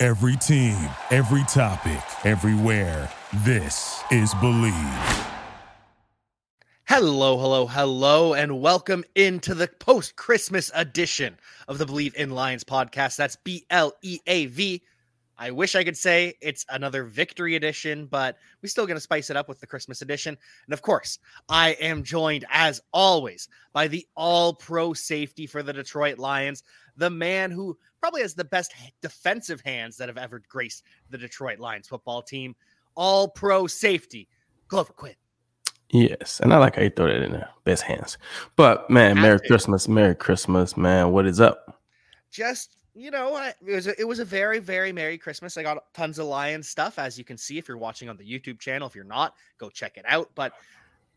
Every team, every topic, everywhere. This is Bleav. Hello, hello, hello, and welcome into the post Christmas edition of the Bleav in Lions podcast. That's B L E A V. I wish I could say it's another victory edition, but we're still going to spice it up with the Christmas edition. And of course, I am joined as always by the all pro safety for the Detroit Lions, the man who probably has the best defensive hands that have ever graced the Detroit Lions football team, all pro safety, Glover Quinn. Yes, and I like how you throw that in there. Best hands. But man, Merry Christmas, Merry Christmas, man. What is up? Just you know, it was a, it was a very very merry Christmas. I got tons of lion stuff, as you can see if you're watching on the YouTube channel. If you're not, go check it out. But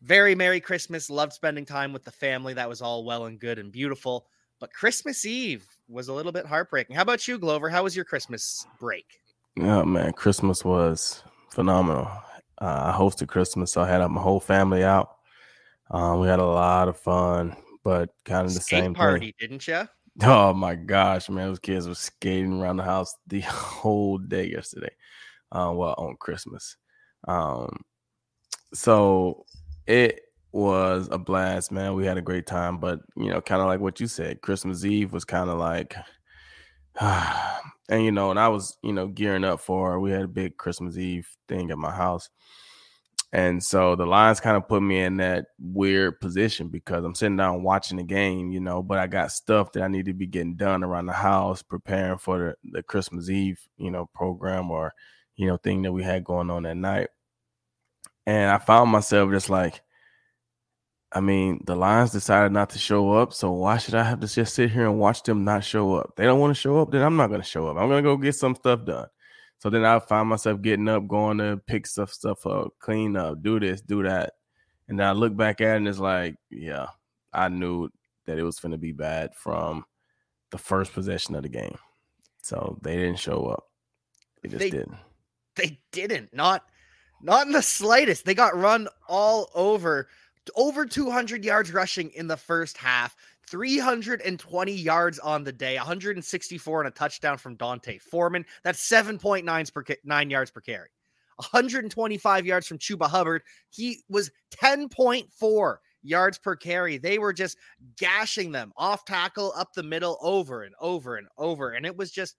very merry Christmas. Loved spending time with the family. That was all well and good and beautiful. But Christmas Eve was a little bit heartbreaking. How about you, Glover? How was your Christmas break? Oh man, Christmas was phenomenal. Uh, I hosted Christmas, so I had my whole family out. Um, we had a lot of fun, but kind of the Skate same party, thing. didn't you? Oh my gosh, man! Those kids were skating around the house the whole day yesterday. Um, well, on Christmas. Um, so it was a blast, man. We had a great time, but you know, kind of like what you said, Christmas Eve was kind of like, and you know, and I was, you know, gearing up for. We had a big Christmas Eve thing at my house, and so the Lions kind of put me in that weird position because I'm sitting down watching the game, you know, but I got stuff that I need to be getting done around the house, preparing for the, the Christmas Eve, you know, program or, you know, thing that we had going on that night. And I found myself just like, I mean, the Lions decided not to show up, so why should I have to just sit here and watch them not show up? They don't want to show up, then I'm not going to show up. I'm going to go get some stuff done. So then I find myself getting up, going to pick stuff stuff up, clean up, do this, do that. And then I look back at it and it's like, yeah, I knew that it was going to be bad from the first possession of the game. So they didn't show up. They just They- didn't. They didn't. Not not in the slightest. They got run all over. Over 200 yards rushing in the first half, 320 yards on the day, 164 and a touchdown from D'Onta Foreman. That's 7.9 per 9 yards per carry. 125 yards from Chuba Hubbard. He was 10.4 yards per carry. They were just gashing them off tackle, up the middle, over and over and over. And it was just,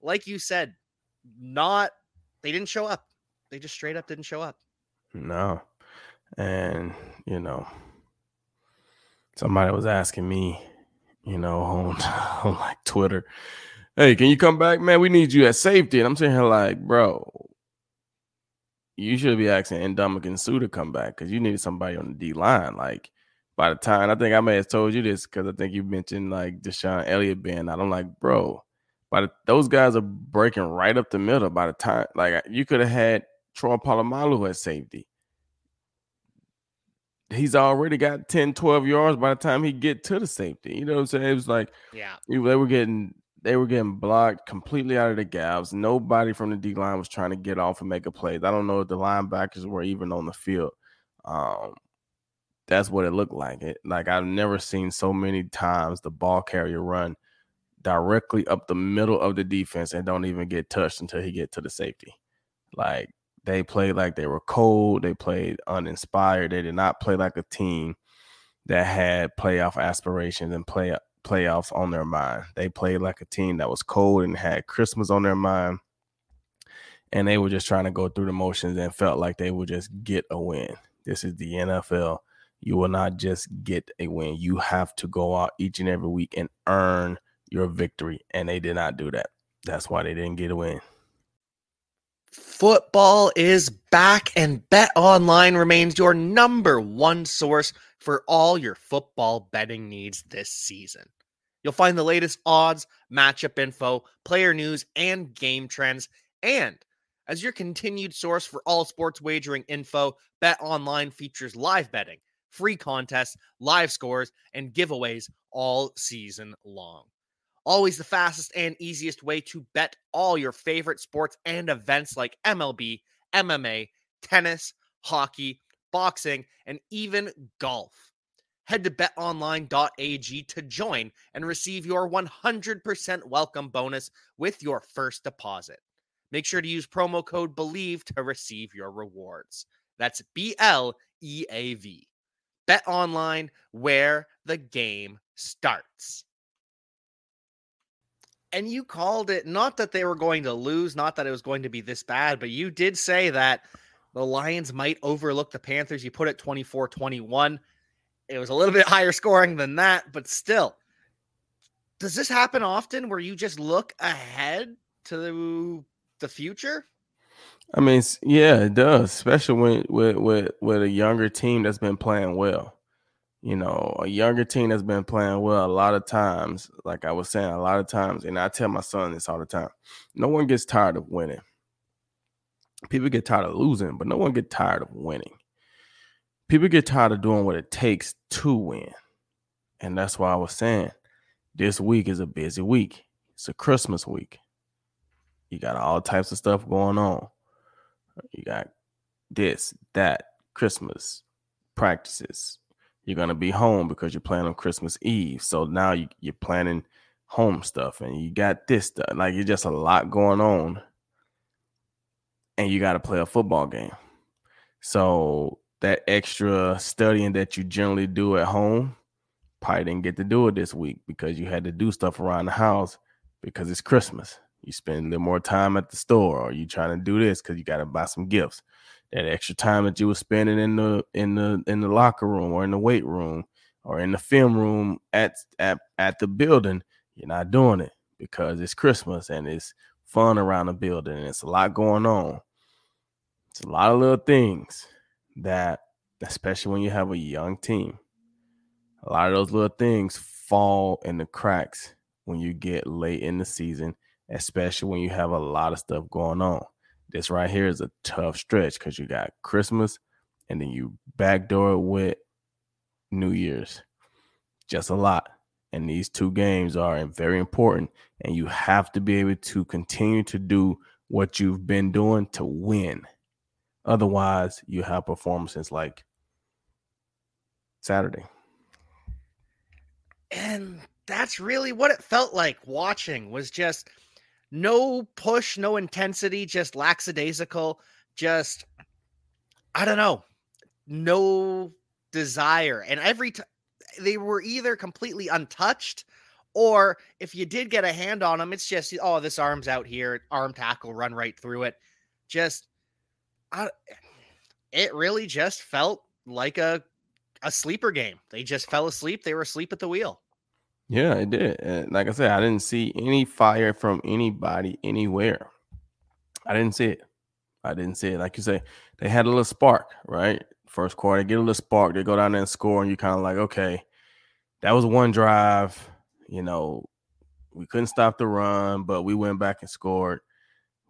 like you said, not, they didn't show up. They just straight up didn't show up. No. And, you know, somebody was asking me, you know, on, on like Twitter, hey, can you come back, man? We need you at safety. And I'm sitting here like, bro, you should be asking Ndamukong Suh to come back because you needed somebody on the D line. Like, by the time, I think I may have told you this because I think you mentioned like DeShon Elliott being out. I'm like, bro, the, those guys are breaking right up the middle. By the time, like, you could have had Troy Polamalu at safety he's already got 10, 12 yards by the time he get to the safety. You know what I'm saying? It was like Yeah. they were getting they were getting blocked completely out of the gaps. Nobody from the D line was trying to get off and make a play. I don't know if the linebackers were even on the field. Um, that's what it looked like. It like I've never seen so many times the ball carrier run directly up the middle of the defense and don't even get touched until he get to the safety. Like they played like they were cold. They played uninspired. They did not play like a team that had playoff aspirations and play playoffs on their mind. They played like a team that was cold and had Christmas on their mind. And they were just trying to go through the motions and felt like they would just get a win. This is the NFL. You will not just get a win. You have to go out each and every week and earn your victory. And they did not do that. That's why they didn't get a win. Football is back, and Bet Online remains your number one source for all your football betting needs this season. You'll find the latest odds, matchup info, player news, and game trends. And as your continued source for all sports wagering info, Bet Online features live betting, free contests, live scores, and giveaways all season long. Always the fastest and easiest way to bet all your favorite sports and events like MLB, MMA, tennis, hockey, boxing, and even golf. Head to betonline.ag to join and receive your 100% welcome bonus with your first deposit. Make sure to use promo code BLEAV to receive your rewards. That's B L E A V. Bet online where the game starts. And you called it not that they were going to lose, not that it was going to be this bad, but you did say that the Lions might overlook the Panthers. You put it 24 21. It was a little bit higher scoring than that, but still. Does this happen often where you just look ahead to the future? I mean, yeah, it does, especially when with with with a younger team that's been playing well. You know, a younger team that's been playing well. A lot of times, like I was saying, a lot of times, and I tell my son this all the time: no one gets tired of winning. People get tired of losing, but no one get tired of winning. People get tired of doing what it takes to win, and that's why I was saying this week is a busy week. It's a Christmas week. You got all types of stuff going on. You got this, that, Christmas practices. You're gonna be home because you're planning on Christmas Eve. So now you, you're planning home stuff, and you got this stuff. Like it's just a lot going on, and you got to play a football game. So that extra studying that you generally do at home, probably didn't get to do it this week because you had to do stuff around the house because it's Christmas. You spend a little more time at the store, or you trying to do this because you got to buy some gifts. That extra time that you were spending in the in the in the locker room or in the weight room or in the film room at at at the building, you're not doing it because it's Christmas and it's fun around the building and it's a lot going on. It's a lot of little things that, especially when you have a young team, a lot of those little things fall in the cracks when you get late in the season especially when you have a lot of stuff going on. This right here is a tough stretch because you got Christmas and then you backdoor it with New Year's. Just a lot. And these two games are very important. And you have to be able to continue to do what you've been doing to win. Otherwise, you have performances like Saturday. And that's really what it felt like watching was just – no push, no intensity, just lackadaisical, just I don't know, no desire. And every time they were either completely untouched or if you did get a hand on them, it's just oh, this arm's out here, arm tackle, run right through it. Just I, it really just felt like a a sleeper game. They just fell asleep. They were asleep at the wheel. Yeah, it did. And like I said, I didn't see any fire from anybody anywhere. I didn't see it. I didn't see it. Like you say, they had a little spark, right? First quarter, get a little spark. They go down there and score, and you kind of like, okay, that was one drive. You know, we couldn't stop the run, but we went back and scored.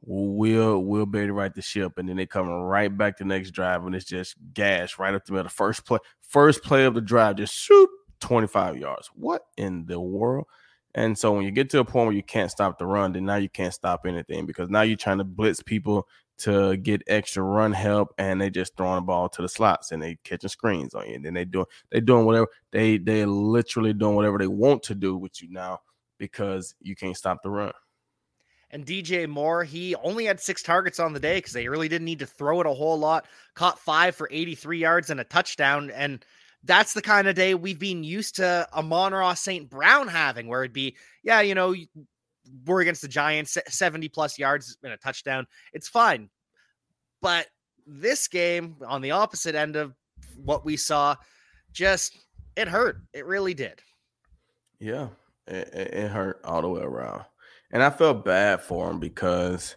We'll we'll be able to right the ship, and then they come right back the next drive, and it's just gas right up the middle. First play, first play of the drive, just shoot 25 yards. What in the world? And so when you get to a point where you can't stop the run, then now you can't stop anything because now you're trying to blitz people to get extra run help and they just throwing the ball to the slots and they catching screens on you. And then they doing they doing whatever they they literally doing whatever they want to do with you now because you can't stop the run. And DJ Moore, he only had six targets on the day because they really didn't need to throw it a whole lot. Caught five for 83 yards and a touchdown. And that's the kind of day we've been used to Amon-Ra St. Brown having, where it'd be, yeah, you know, we're against the Giants, 70 plus yards and a touchdown. It's fine. But this game, on the opposite end of what we saw, just it hurt. It really did. Yeah, it, it hurt all the way around. And I felt bad for him because,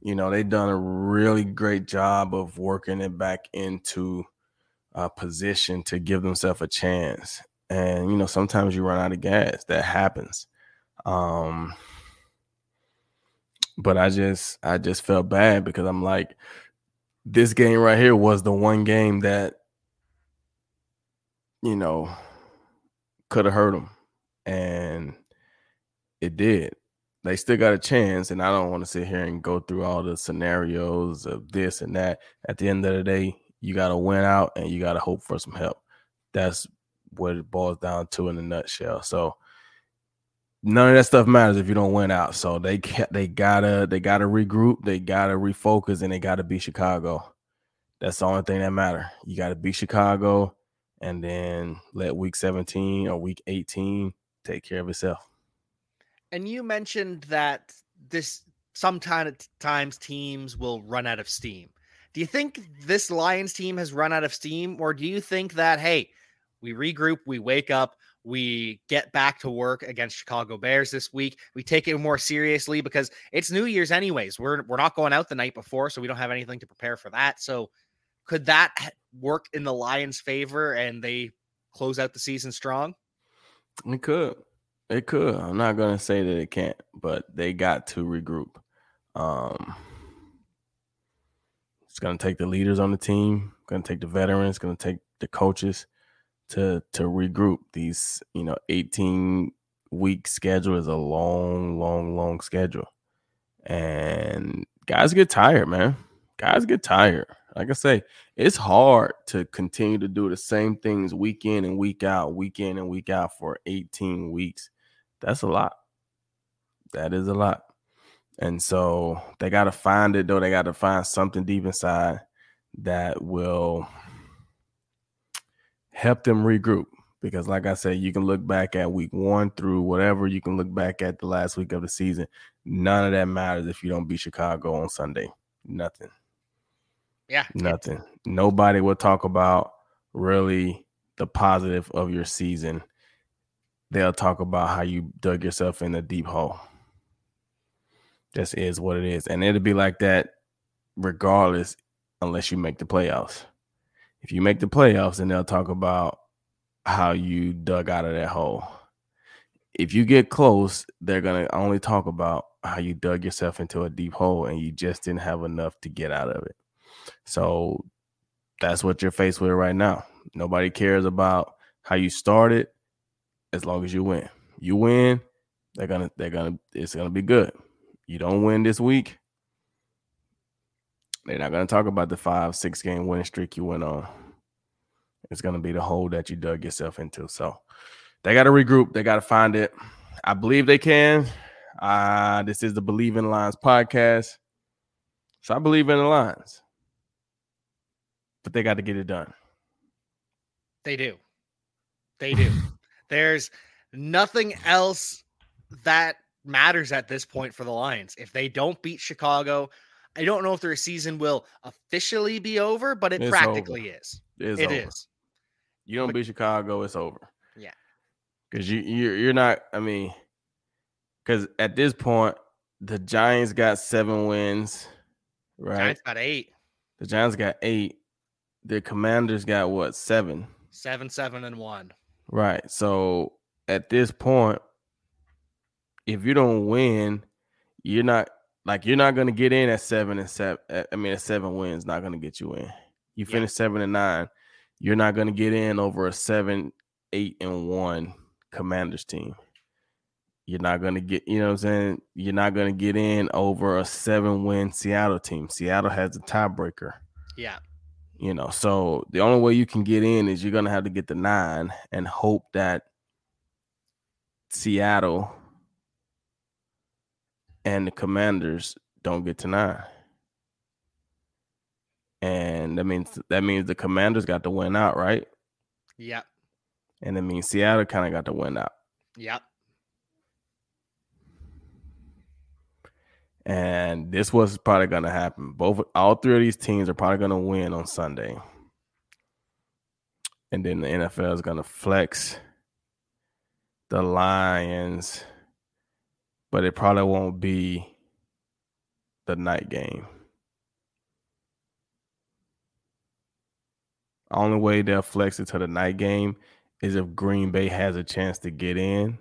you know, they done a really great job of working it back into uh, position to give themselves a chance. And you know, sometimes you run out of gas. That happens. Um but I just I just felt bad because I'm like this game right here was the one game that you know could have hurt them and it did they still got a chance and i don't want to sit here and go through all the scenarios of this and that at the end of the day you got to win out and you got to hope for some help that's what it boils down to in a nutshell so none of that stuff matters if you don't win out. So they they gotta they gotta regroup, they gotta refocus, and they gotta beat Chicago. That's the only thing that matter. You gotta beat Chicago, and then let Week 17 or Week 18 take care of itself. And you mentioned that this sometimes times teams will run out of steam. Do you think this Lions team has run out of steam, or do you think that hey, we regroup, we wake up, we get back to work against Chicago Bears this week. We take it more seriously because it's New Year's anyways. We're we're not going out the night before, so we don't have anything to prepare for that. So could that work in the Lions' favor and they close out the season strong? It could. It could. I'm not gonna say that it can't, but they got to regroup. Um it's gonna take the leaders on the team, gonna take the veterans, gonna take the coaches to to regroup. These, you know, 18 week schedule is a long, long, long schedule. And guys get tired, man. Guys get tired. Like I say, it's hard to continue to do the same things week in and week out, week in and week out for 18 weeks. That's a lot. That is a lot. And so they got to find it, though. They got to find something deep inside that will help them regroup because like I said, you can look back at week one through whatever you can look back at the last week of the season. None of that matters if you don't beat Chicago on Sunday. Nothing. Yeah. Nothing. Nobody will talk about really the positive of your season. They'll talk about how you dug yourself in a deep hole. This is what it is. And it'll be like that regardless, unless you make the playoffs if you make the playoffs, then they'll talk about how you dug out of that hole. If you get close, they're gonna only talk about how you dug yourself into a deep hole and you just didn't have enough to get out of it. So that's what you're faced with right now. Nobody cares about how you started as long as you win. You win, they're gonna they're gonna it's gonna be good. You don't win this week, they're not going to talk about the five, six game winning streak you went on. It's going to be the hole that you dug yourself into. So they got to regroup. They got to find it. I believe they can. Uh, this is the Bleav in Lions podcast. So I believe in the Lions. But they got to get it done. They do. They do. There's nothing else that matters at this point for the Lions. If they don't beat Chicago, I don't know if their season will officially be over, but it it's practically over. is. It's it over. is. You don't but, beat Chicago, it's over. Yeah. Because you you're, you're not. I mean, because at this point, the Giants got seven wins. Right. Giants got eight. The Giants got eight. The Commanders got what seven? Seven, seven, and one. Right. So at this point, if you don't win, you're not like you're not gonna get in at seven and seven. Eh, I mean, a seven wins not gonna get you in. You finish yeah. seven and nine, you're not gonna get in over a seven, eight and one Commanders team. You're not gonna get, you know what I'm saying? You're not gonna get in over a seven win Seattle team. Seattle has a tiebreaker. Yeah. You know, so the only way you can get in is you're gonna have to get the nine and hope that Seattle and the commanders don't get to nine. And that means that means the commanders got to win out, right? Yep. And it means Seattle kind of got to win out. Yep. And this was probably gonna happen. Both all three of these teams are probably gonna win on Sunday. And then the NFL is gonna flex the Lions but it probably won't be the night game. Only way they'll flex it to the night game is if Green Bay has a chance to get in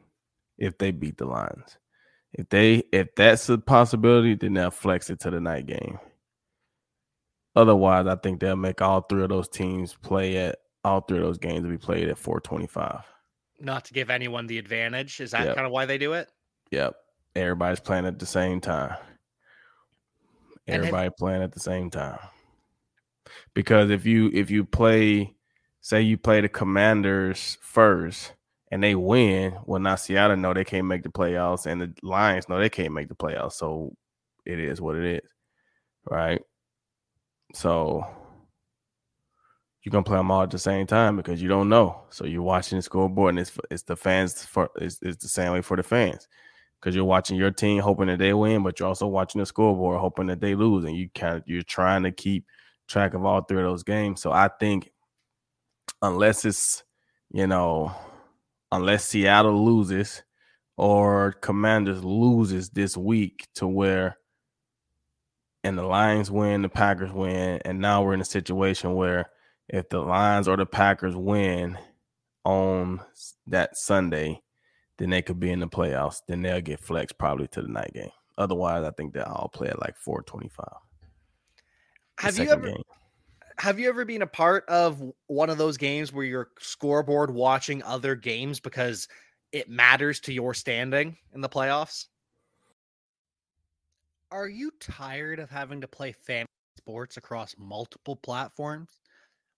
if they beat the Lions. If they if that's a possibility, then they'll flex it to the night game. Otherwise, I think they'll make all three of those teams play at all three of those games to be played at 425. Not to give anyone the advantage. Is that Yep. kind of why they do it? Yep. Everybody's playing at the same time. Have- Everybody playing at the same time. Because if you if you play, say you play the Commanders first and they win, well now Seattle know they can't make the playoffs and the Lions know they can't make the playoffs. So it is what it is. Right. So you're gonna play them all at the same time because you don't know. So you're watching the scoreboard, and it's it's the fans for it's, it's the same way for the fans because you're watching your team hoping that they win, but you're also watching the scoreboard hoping that they lose, and you kind of you're trying to keep track of all three of those games. So I think unless it's you know unless Seattle loses or Commanders loses this week to where and the Lions win, the Packers win, and now we're in a situation where if the Lions or the Packers win on that Sunday, then they could be in the playoffs. Then they'll get flexed probably to the night game. Otherwise, I think they'll all play at like 425. Have you ever game. have you ever been a part of one of those games where you're scoreboard watching other games because it matters to your standing in the playoffs? Are you tired of having to play fantasy sports across multiple platforms?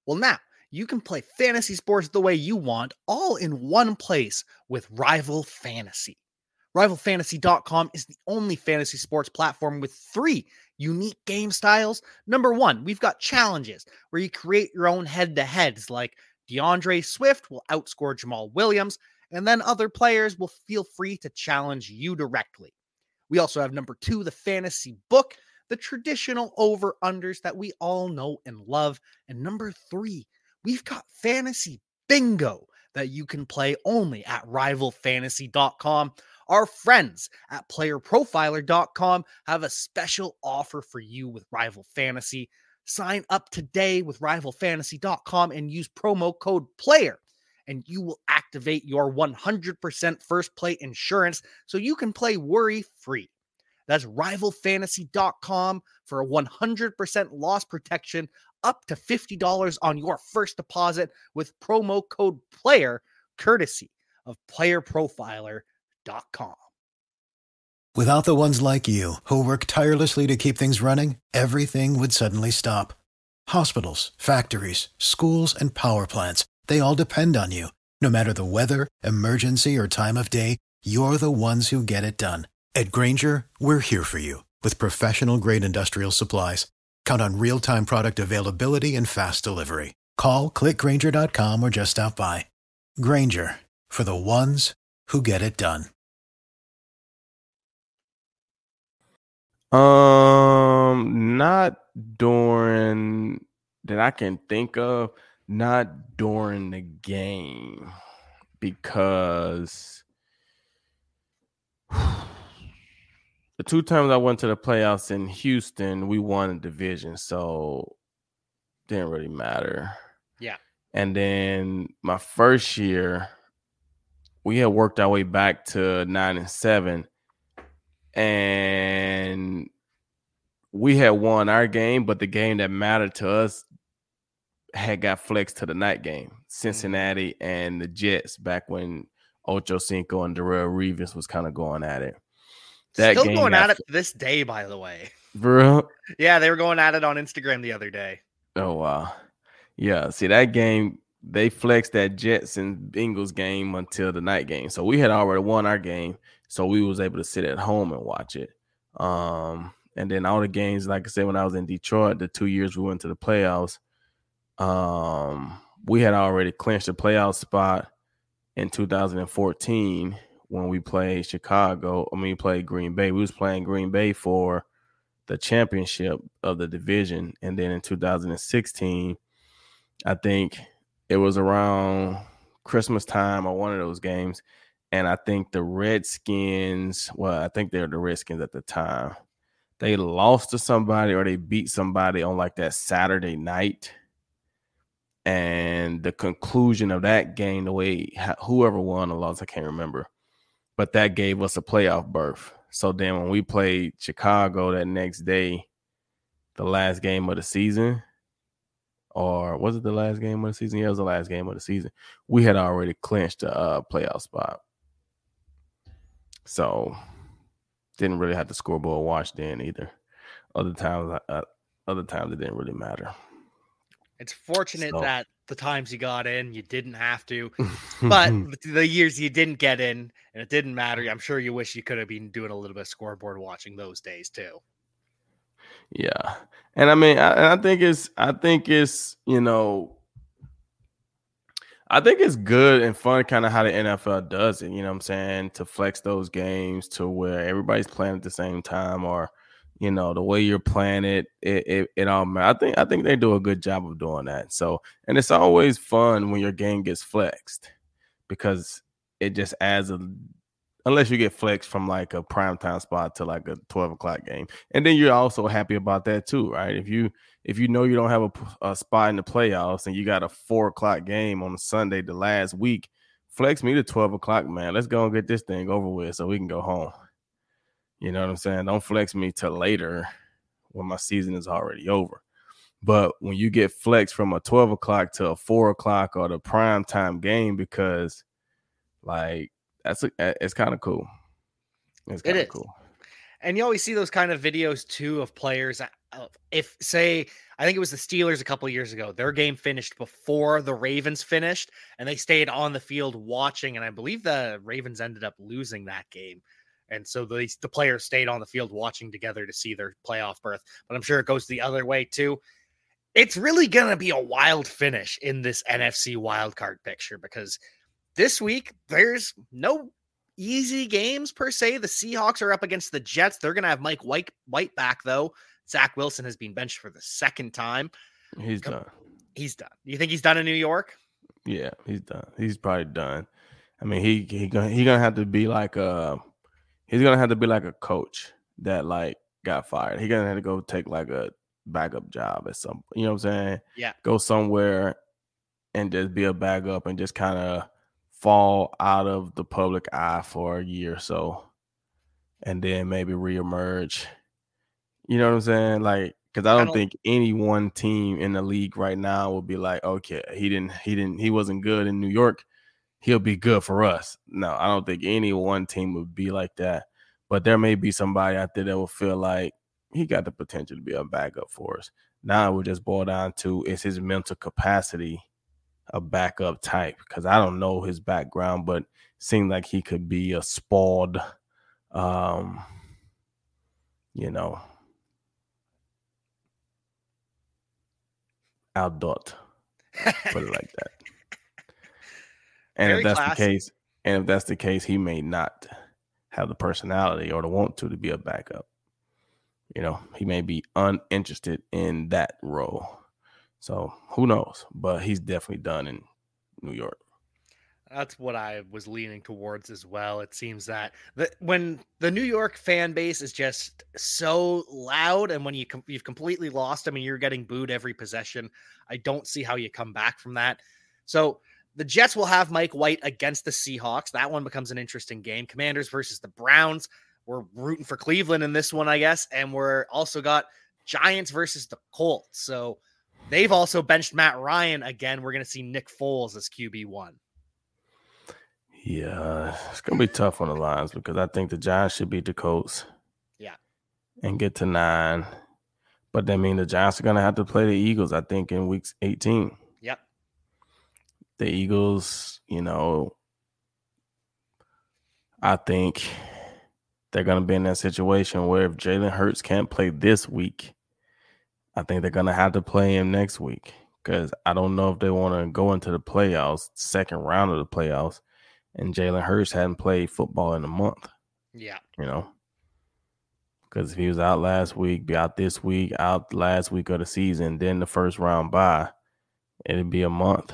Well, now you can play fantasy sports the way you want, all in one place with Rival Fantasy. RivalFantasy.com is the only fantasy sports platform with three unique game styles. Number one, we've got challenges where you create your own head to heads, like D'Andre Swift will outscore Jamaal Williams, and then other players will feel free to challenge you directly. We also have number two, the fantasy book, the traditional over unders that we all know and love. And number three, we've got fantasy bingo that you can play only at rivalfantasy.com. Our friends at playerprofiler.com have a special offer for you with Rival Fantasy. Sign up today with rivalfantasy.com and use promo code PLAYER, and you will activate your 100% first play insurance so you can play worry free. That's rivalfantasy.com for a 100% loss protection up to $50 on your first deposit with promo code PLAYER, courtesy of playerprofiler.com. Without the ones like you, who work tirelessly to keep things running, everything would suddenly stop. Hospitals, factories, schools, and power plants, they all depend on you. No matter the weather, emergency, or time of day, you're the ones who get it done. At Grainger, we're here for you with professional grade industrial supplies. Count on real time product availability and fast delivery. Call clickgranger.com or just stop by. Grainger for the ones who get it done. Um, not during that I can think of, not during the game because the two times I went to the playoffs in Houston, we won a division, so didn't really matter. Yeah. And then my first year, we had worked our way back to nine and seven, and we had won our game, but the game that mattered to us had got flexed to the night game. Cincinnati mm. and the Jets back when Ocho Cinco and Darrelle Revis was kind of going at it. That Still going at it this day, by the way. Bro. Yeah, they were going at it on Instagram the other day. Oh wow. Yeah. See that game, they flexed that Jets and Bengals game until the night game. So we had already won our game. So we was able to sit at home and watch it. Um, and then all the games, like I said, when I was in Detroit, the two years we went to the playoffs, um, we had already clinched the playoff spot in 2014 when we played Chicago. I mean, we played Green Bay. We was playing Green Bay for the championship of the division. And then in 2016, I think it was around Christmas time or one of those games. And I think the Redskins, well, I think they were the Redskins at the time. They lost to somebody or they beat somebody on like that Saturday night. and the conclusion of that game, the way whoever won or lost, I can't remember, but that gave us a playoff berth. So then when we played Chicago that next day, the last game of the season, or was it the last game of the season? Yeah, it was the last game of the season. We had already clinched a uh, playoff spot. So didn't really have the scoreboard watched then either. Other times, uh, other times it didn't really matter. It's fortunate so. that the times you got in, you didn't have to, but the years you didn't get in and it didn't matter. I'm sure you wish you could have been doing a little bit of scoreboard watching those days too. Yeah, and I mean, I, I think it's, I think it's, you know, I think it's good and fun, kind of how the NFL does it. You know what I'm saying? To flex those games to where everybody's playing at the same time, or you know the way you're playing it, it, it, it all. I think I think they do a good job of doing that. So, and it's always fun when your game gets flexed because it just adds a unless you get flexed from like a prime time spot to like a 12 o'clock game and then you're also happy about that too right if you if you know you don't have a, a spot in the playoffs and you got a four o'clock game on sunday the last week flex me to 12 o'clock man let's go and get this thing over with so we can go home you know what I'm saying? Don't flex me till later when my season is already over. But when you get flexed from a 12 o'clock to a four o'clock or the prime time game, because like that's a, it's kind of cool. It's kind of cool. And you always see those kind of videos too of players. Uh, if say, I think it was the Steelers a couple years ago, their game finished before the Ravens finished, and they stayed on the field watching. And I believe the Ravens ended up losing that game and so the the players stayed on the field watching together to see their playoff berth. But I'm sure it goes the other way too. It's really going to be a wild finish in this NFC wildcard picture because this week there's no easy games per se. The Seahawks are up against the Jets. They're going to have Mike White White back though. Zach Wilson has been benched for the second time. He's done. He's done. You think he's done in New York? Yeah, he's done. He's probably done. I mean, he he gonna he gonna have to be like a he's gonna have to be like a coach that like got fired. He's gonna have to go take like a backup job at some you know what I'm saying? Yeah. Go somewhere and just be a backup and just kind of fall out of the public eye for a year or so and then maybe reemerge. You know what I'm saying? Like because I I don't think any one team in the league right now will be like, okay, he didn't, he didn't, he wasn't good in New York he'll be good for us. No, I don't think any one team would be like that. But there may be somebody out there that will feel like he got the potential to be a backup for us. Now would just boil down to is his mental capacity a backup type? Because I don't know his background, but seemed like he could be a spoiled, um, you know, adult. Put it like that. And Very if that's classy. the case, and if that's the case, he may not have the personality or the want to to be a backup. You know, he may be uninterested in that role. So who knows? But he's definitely done in New York. That's what I was leaning towards as well. It seems that the, when the New York fan base is just so loud, and when you com- you've completely lost, I mean, you're getting booed every possession. I don't see how you come back from that. So the Jets will have Mike White against the Seahawks. That one becomes an interesting game. Commanders versus the Browns. We're rooting for Cleveland in this one, I guess. And we're also got Giants versus the Colts. So they've also benched Matt Ryan again. We're going to see Nick Foles as QB1. Yeah, it's going to be tough on the Lions because I think the Giants should beat the Colts. Yeah. And get to nine. But that mean, the Giants are going to have to play the Eagles, I think, in weeks 18 the Eagles, you know, I think they're going to be in that situation where if Jalen Hurts can't play this week, I think they're going to have to play him next week because I don't know if they want to go into the playoffs, second round of the playoffs, and Jalen Hurts hadn't played football in a month. Yeah. You know, because if he was out last week, be out this week, out last week of the season, then the first round bye, it'd be a month.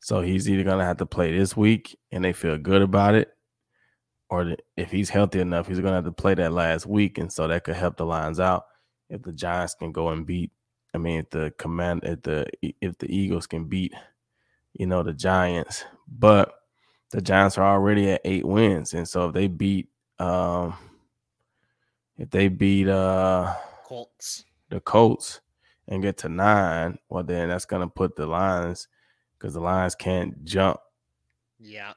So he's either going to have to play this week and they feel good about it, or if he's healthy enough, he's going to have to play that last week. And so that could help the Lions out if the Giants can go and beat I mean, if the command, if the if the Eagles can beat, you know, the Giants, but the Giants are already at eight wins, and so if they beat, um, if they beat uh Colts, the Colts, and get to nine, well, then that's gonna put the Lions because the Lions can't jump yeah,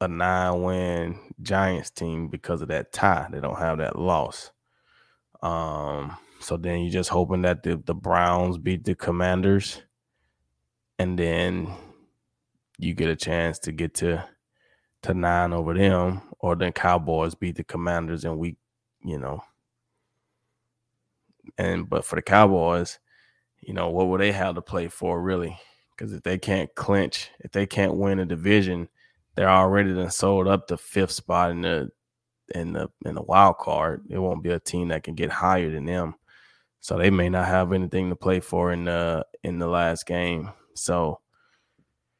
a nine win Giants team because of that tie. They don't have that loss. Um, so then you're just hoping that the, the Browns beat the Commanders, and then you get a chance to get to to nine over them, or then Cowboys beat the Commanders and we, you know. And but for the Cowboys, you know, what would they have to play for really? Because if they can't clinch, if they can't win a division, they're already then sold up the fifth spot in the in the in the wild card. It won't be a team that can get higher than them. So they may not have anything to play for in the in the last game. So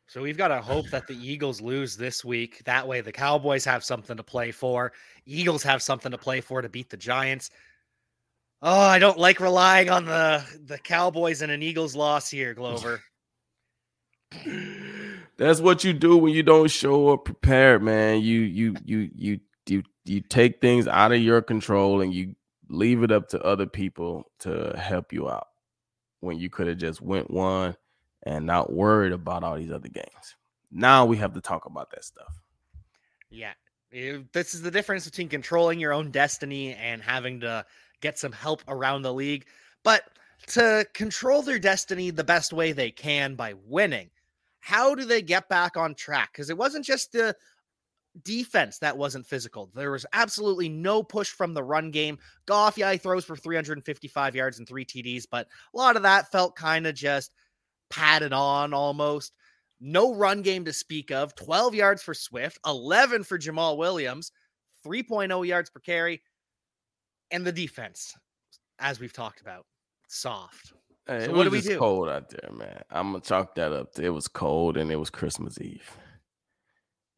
so we've got to hope that the Eagles lose this week. That way the Cowboys have something to play for. Eagles have something to play for to beat the Giants. Oh, I don't like relying on the the Cowboys and an Eagles loss here, Glover. That's what you do when you don't show up prepared, man. You you you you you you take things out of your control and you leave it up to other people to help you out when you could have just went one and not worried about all these other games. Now we have to talk about that stuff. Yeah. This is the difference between controlling your own destiny and having to get some help around the league. But to control their destiny the best way they can by winning, how do they get back on track? Because it wasn't just the defense that wasn't physical. There was absolutely no push from the run game. Goff, yeah, he throws for 355 yards and three TDs, but a lot of that felt kind of just padded on almost. No run game to speak of. 12 yards for Swift, 11 for Jamaal Williams, 3.0 yards per carry. And the defense, as we've talked about, soft. Hey, so what do we do? Cold out there, man. I'm gonna chalk that up. It was cold and it was Christmas Eve.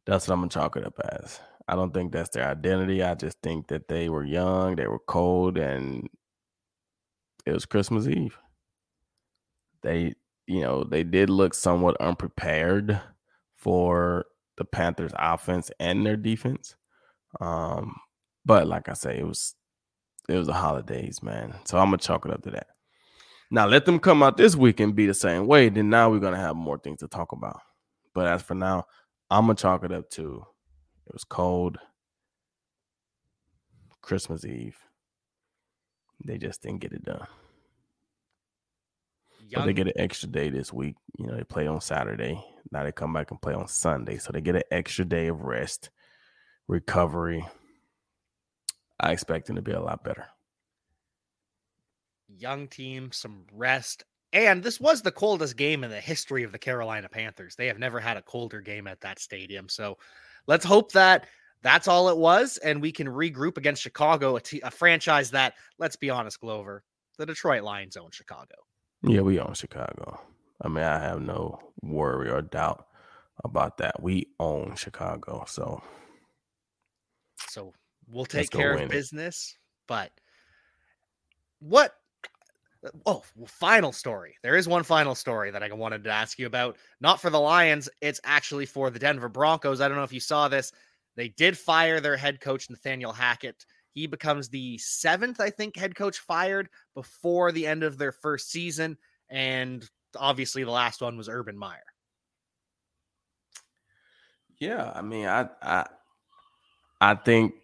That's what I'm gonna chalk it up as. I don't think that's their identity. I just think that they were young, they were cold, and it was Christmas Eve. They, you know, they did look somewhat unprepared for the Panthers offense and their defense. Um, but like I say, it was it was the holidays, man. So I'm gonna chalk it up to that. Now let them come out this week and be the same way. Then now we're gonna have more things to talk about. But as for now, I'm gonna chalk it up to it was cold. Christmas Eve. They just didn't get it done. Young. But they get an extra day this week. You know, they play on Saturday. Now they come back and play on Sunday. So they get an extra day of rest, recovery. I expect them to be a lot better. Young team, some rest, and this was the coldest game in the history of the Carolina Panthers. They have never had a colder game at that stadium. So let's hope that that's all it was. And we can regroup against Chicago, a, t- a franchise that, let's be honest, Glover, the Detroit Lions own Chicago. Yeah, we own Chicago. I mean, I have no worry or doubt about that. We own Chicago. So, so we'll take care of business. But what Oh, final story. There is one final story that I wanted to ask you about. Not for the Lions, it's actually for the Denver Broncos. I don't know if you saw this. They did fire their head coach, Nathaniel Hackett. He becomes the seventh, I think, head coach fired before the end of their first season. And obviously, the last one was Urban Meyer. Yeah, I mean, I, I, I think,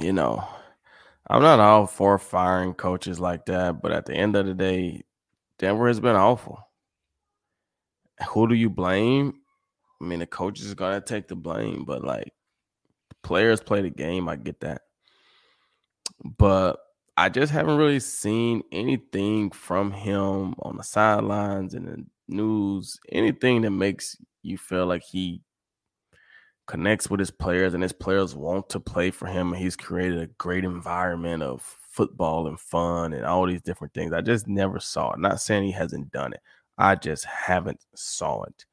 you know, I'm not all for firing coaches like that, but at the end of the day, Denver has been awful. Who do you blame? I mean, the coach is gonna take the blame, but like players play the game, I get that. But I just haven't really seen anything from him on the sidelines and the news, anything that makes you feel like he connects with his players and his players want to play for him. And he's created a great environment of football and fun and all these different things. I just never saw it. Not saying he hasn't done it. I just haven't saw it.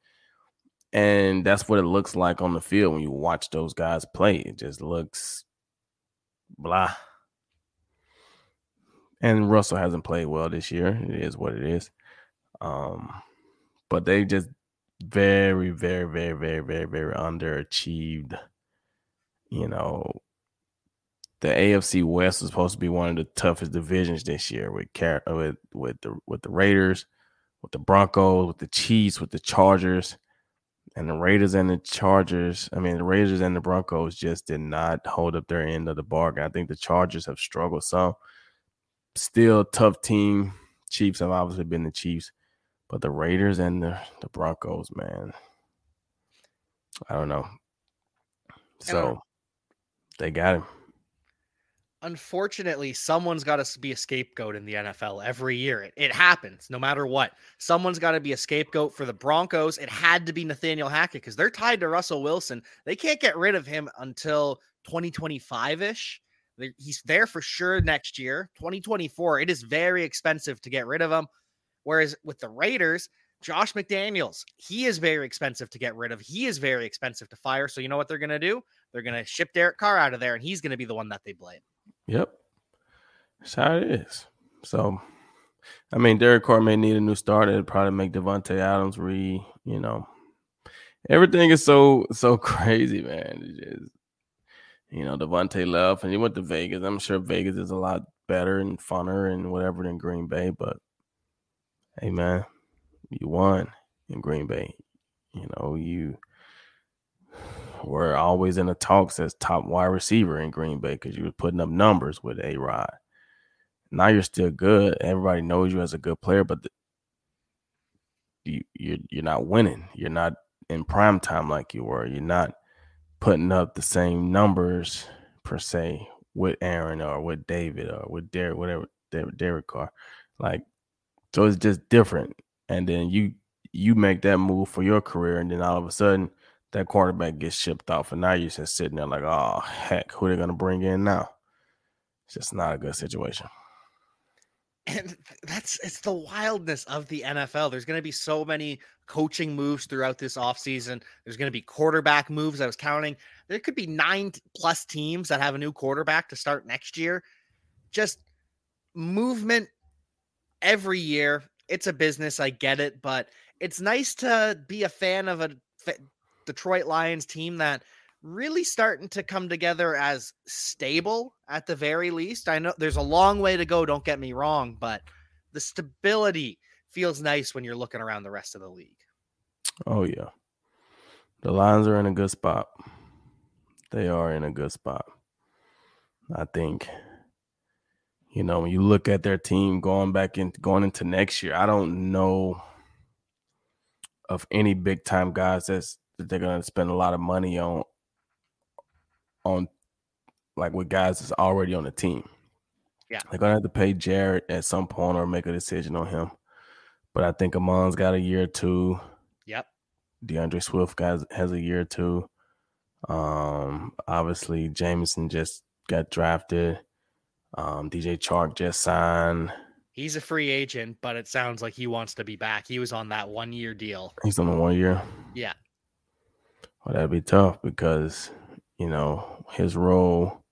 And that's what it looks like on the field when you watch those guys play. It just looks blah. And Russell hasn't played well this year. It is what it is. Um, but they just very, very, very, very, very, very underachieved. You know, the AFC West was supposed to be one of the toughest divisions this year with Car- with with the with the Raiders, with the Broncos, with the Chiefs, with the Chargers, and the Raiders and the Chargers. I mean, the Raiders and the Broncos just did not hold up their end of the bargain. I think the Chargers have struggled some. Still tough team. Chiefs have obviously been the Chiefs. But the Raiders and the, the Broncos, man, I don't know. So they got him. Unfortunately, someone's got to be a scapegoat in the NFL every year. It, it happens no matter what. Someone's got to be a scapegoat for the Broncos. It had to be Nathaniel Hackett because they're tied to Russell Wilson. They can't get rid of him until 2025 ish. He's there for sure next year. 2024, it is very expensive to get rid of him. Whereas with the Raiders, Josh McDaniels, he is very expensive to get rid of. He is very expensive to fire. So you know what they're going to do? They're going to ship Derek Carr out of there, and he's going to be the one that they blame. Yep, that's how it is. So, I mean, Derek Carr may need a new start. It'd probably make Davante Adams re, you know, everything is so so crazy, man. Just, you know, Davante left and he went to Vegas. I'm sure Vegas is a lot better and funner and whatever than Green Bay, but hey man, you won in Green Bay. You know, you were always in the talks as top wide receiver in Green Bay because you were putting up numbers with A Rod. Now you're still good. Everybody knows you as a good player, but the, you you're you're not winning. You're not in prime time like you were. You're not putting up the same numbers per se with Aaron or with David or with Derek, whatever Derek, Derek Carr. Like so it's just different. And then you you make that move for your career, and then all of a sudden that quarterback gets shipped off, and now you're just sitting there like, oh heck, who are they gonna bring in now? It's just not a good situation. And that's it's the wildness of the NFL. There's going to be so many coaching moves throughout this offseason. There's going to be quarterback moves. I was counting. There could be nine plus teams that have a new quarterback to start next year. Just movement every year. It's a business, I get it, but it's nice to be a fan of a Detroit Lions team that really starting to come together as stable at the very least. I know there's a long way to go, don't get me wrong, but the stability feels nice when you're looking around the rest of the league. Oh yeah. The Lions are in a good spot. They are in a good spot. I think you know, when you look at their team going back in going into next year, I don't know of any big time guys that's that they're gonna spend a lot of money on on like with guys that's already on the team. Yeah. They're gonna have to pay Jared at some point or make a decision on him. But I think Amon's got a year or two. Yep. D'Andre Swift guys has a year or two. Um, obviously Jameson just got drafted. Um, DJ Chark just signed. He's a free agent, but it sounds like he wants to be back. He was on that one year deal. He's on the one year. Yeah. Well, that'd be tough because you know his role,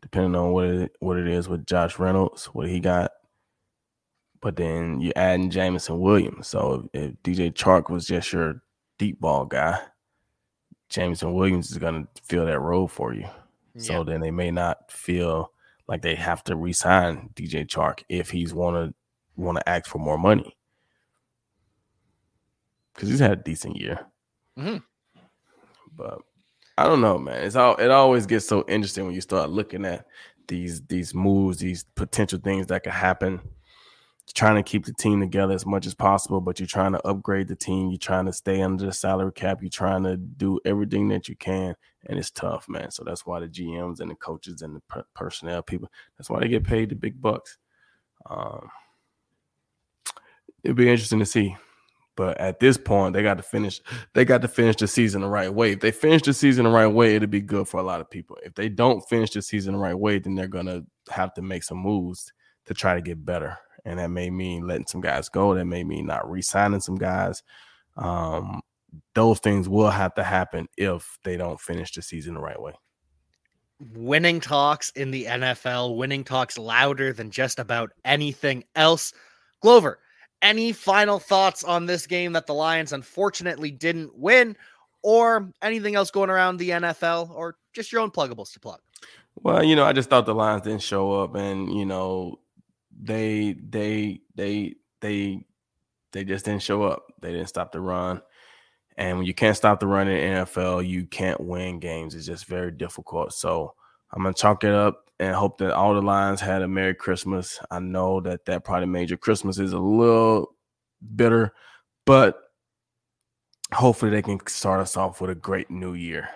depending on what it what it is with Josh Reynolds, what he got. But then you add in Jameson Williams. So if, if DJ Chark was just your deep ball guy, Jameson Williams is gonna fill that role for you. So then they may not feel like they have to resign DJ Chark if he's wanna want to ask for more money because he's had a decent year. Mm-hmm. But I don't know, man. It's all it always gets so interesting when you start looking at these these moves, these potential things that could happen trying to keep the team together as much as possible, but you're trying to upgrade the team. You're trying to stay under the salary cap. You're trying to do everything that you can, and it's tough, man. So that's why the GMs and the coaches and the per- personnel people, that's why they get paid the big bucks. Um, it'd be interesting to see. But at this point, they got to finish. They got to finish the season the right way. If they finish the season the right way, it'll be good for a lot of people. If they don't finish the season the right way, then they're gonna have to make some moves to try to get better and that may mean letting some guys go. That may mean not re-signing some guys. Um, those things will have to happen if they don't finish the season the right way. winning talks in the NFL, winning talks louder than just about anything else. Glover, any final thoughts on this game that the Lions unfortunately didn't win, or anything else going around the NFL, or just your own pluggables to plug? Well, you know, I just thought the Lions didn't show up, and you know, they they they they they just didn't show up. They didn't stop the run. And when you can't stop the run in the NFL, you can't win games. It's just very difficult. So I'm gonna chalk it up and hope that all the Lions had a Merry Christmas. I know that that probably made your Christmas is a little bitter, but hopefully they can start us off with a great New Year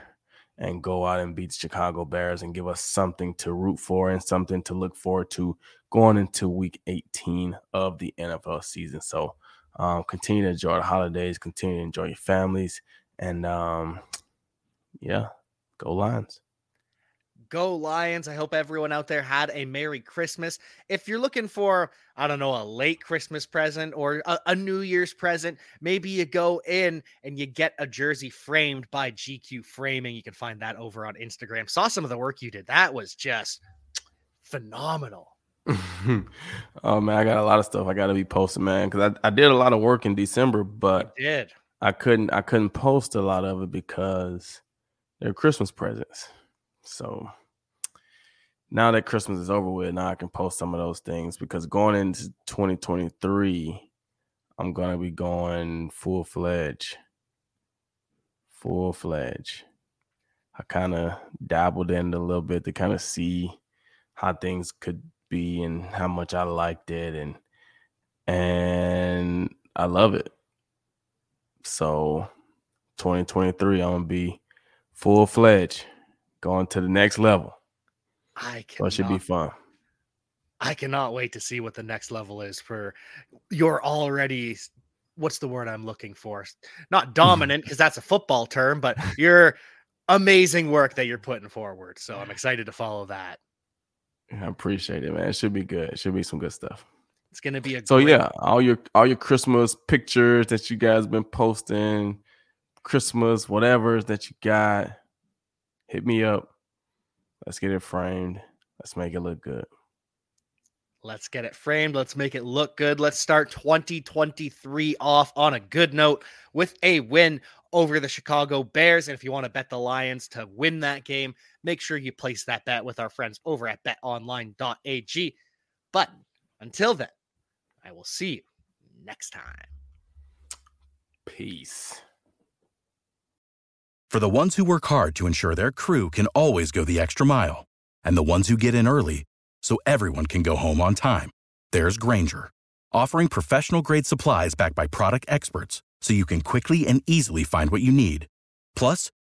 and go out and beat the Chicago Bears and give us something to root for and something to look forward to going into Week 18 of the NFL season. So um, continue to enjoy the holidays, continue to enjoy your families, and um, yeah, go Lions. Go Lions. I hope everyone out there had a Merry Christmas. If you're looking for, I don't know, a late Christmas present or a, a, New Year's present, maybe you go in and you get a jersey framed by GQ Framing. You can find that over on Instagram. Saw some of the work you did. That was just phenomenal. oh man, I got a lot of stuff I got to be posting, man, because I, I did a lot of work in December, but you did I couldn't I couldn't post a lot of it because they're Christmas presents. So now that Christmas is over with, now I can post some of those things because going into 2023, I'm gonna be going full fledged, full fledged. I kind of dabbled in a little bit to kind of see how things could be and how much I liked it and and I love it. So 2023 I'm gonna be full fledged, going to the next level. I can. So it should be fun. I cannot wait to see what the next level is for your already what's the word I'm looking for? Not dominant because that's a football term, but your amazing work that you're putting forward. So I'm excited to follow that. I appreciate it, man. It should be good. It should be some good stuff. It's gonna be a so great- yeah. All your all your Christmas pictures that you guys been posting, Christmas whatever that you got, hit me up. Let's get it framed. Let's make it look good. Let's get it framed. Let's make it look good. Let's start 2023 off on a good note with a win over the Chicago Bears. And if you want to bet the Lions to win that game, make sure you place that bet with our friends over at betonline.ag. But until then, I will see you next time. Peace. For the ones who work hard to ensure their crew can always go the extra mile, and the ones who get in early so everyone can go home on time, there's Grainger, offering professional grade supplies backed by product experts so you can quickly and easily find what you need. Plus,